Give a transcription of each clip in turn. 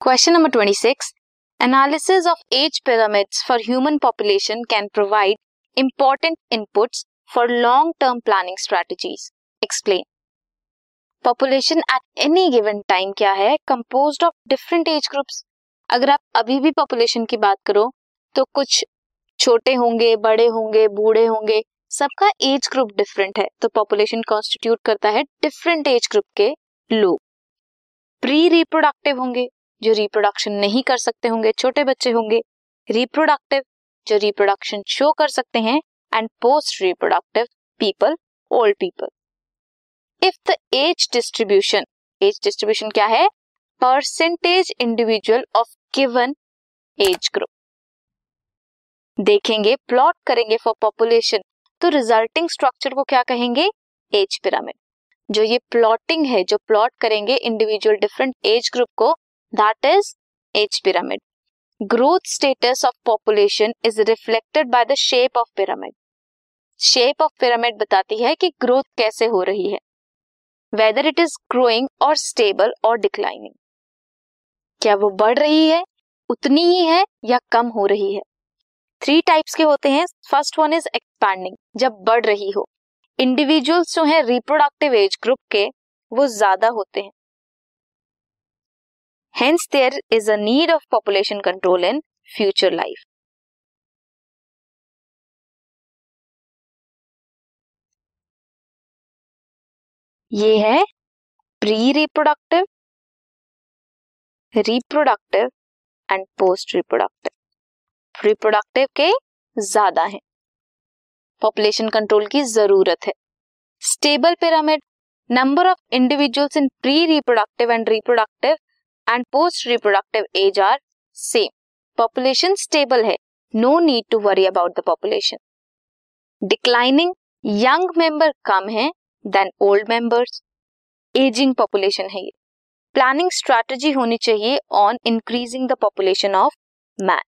Question number 26 analysis of age pyramids for human population can provide important inputs for long term planning strategies explain population at any given time क्या है? Composed of different age groups अगर आप अभी भी population की बात करो तो कुछ छोटे होंगे, बड़े होंगे, बूढ़े होंगे, सबका एज ग्रुप डिफरेंट है। तो पॉपुलेशन कॉन्स्टिट्यूट करता है डिफरेंट एज ग्रुप के लोग। प्री रिप्रोडक्टिव होंगे। जो रिप्रोडक्शन नहीं कर सकते होंगे, छोटे बच्चे होंगे रिप्रोडक्टिव जो रिप्रोडक्शन शो कर सकते हैं and post reproductive people old people if the age distribution age distribution क्या है? Percentage individual of given age group देखेंगे प्लॉट करेंगे फॉर पॉपुलेशन तो रिजल्टिंग स्ट्रक्चर को क्या कहेंगे? एज पिरामिड जो ये प्लॉटिंग है, जो प्लॉट करेंगे इंडिविजुअल डिफरेंट एज ग्रुप को that is age pyramid growth status of population is reflected by the shape of pyramid shape of pyramid बताती है कि ग्रोथ कैसे हो रही है. वेदर इट इज़ ग्रोइंग और स्टेबल और डिक्लाइनिंग क्या वो बढ़ रही है, उतनी ही है या कम हो रही है? थ्री टाइप्स के होते हैं. फ़र्स्ट वन इज़ एक्सपैंडिंग जब बढ़ रही हो. इंडिविजुअल्स जो है रिप्रोडक्टिव एज ग्रुप के, वो ज़्यादा होते हैं. Hence there is a need of population control in future life ये है pre reproductive reproductive and post reproductive reproductive के ज़्यादा हैं। पॉपुलेशन कंट्रोल की ज़रूरत है। Stable pyramid number of individuals in pre reproductive and reproductive and post reproductive age are same population stable है no need to worry about the population declining young member कम है then old members aging population है ये. Planning strategy होनी चाहिए on increasing the population of man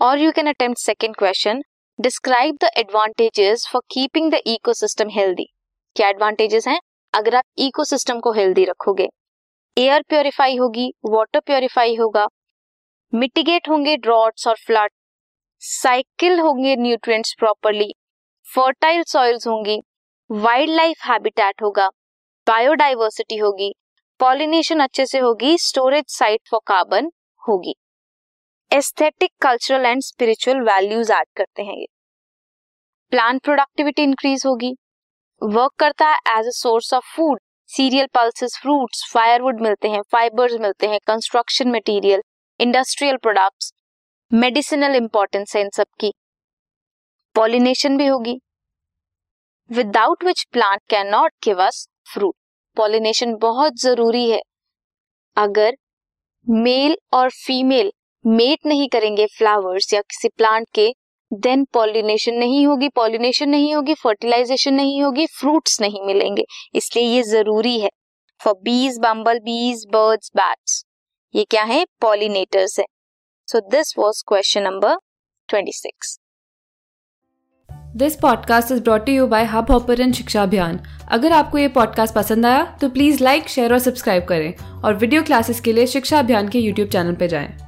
और you can attempt second question describe the advantages for keeping the ecosystem healthy क्या advantages हैं? अगर आप इकोसिस्टम को हेल्दी रखोगे एयर प्योरीफाई होगी वाटर प्योरीफाई होगा मिटिगेट होंगे ड्रॉट्स और फ्लड साइकिल होंगे न्यूट्रिएंट्स प्रॉपरली फर्टाइल सॉइल्स होंगी वाइल्ड लाइफ हैबिटेट होगा बायोडाइवर्सिटी होगी पॉलिनेशन अच्छे से होगी स्टोरेज साइट फॉर कार्बन होगी। Aesthetic cultural and spiritual values add करते हैं ये। प्लांट प्रोडक्टिविटी इंक्रीज होगी। वर्क करता है as a source of food cereal pulses, fruits, firewood मिलते हैं, फाइबर्स मिलते हैं, construction material, industrial products, medicinal importance है इन सब की। पॉलिनेशन भी होगी। Without which plant can not give us fruit. Pollination बहुत ज़रूरी है। अगर मेल और फीमेल मेट नहीं करेंगे फ्लावर्स या किसी प्लांट के देन पॉलिनेशन नहीं होगी पॉलिनेशन नहीं होगी फर्टिलाइजेशन नहीं होगी फ्रूट्स नहीं मिलेंगे। इसलिए ये ज़रूरी है। फॉर बीज बम्बल बीज बर्ड्स बैट्स ये क्या है? पॉलिनेटर्स है। So this was question number twenty six this podcast is brought you by Hubhopper शिक्षा अभियान अगर आपको ये पॉडकास्ट पसंद आया तो प्लीज़ लाइक शेयर और सब्सक्राइब करें। और वीडियो क्लासेस के लिए शिक्षा अभियान के यूट्यूब चैनल पर जाएँ।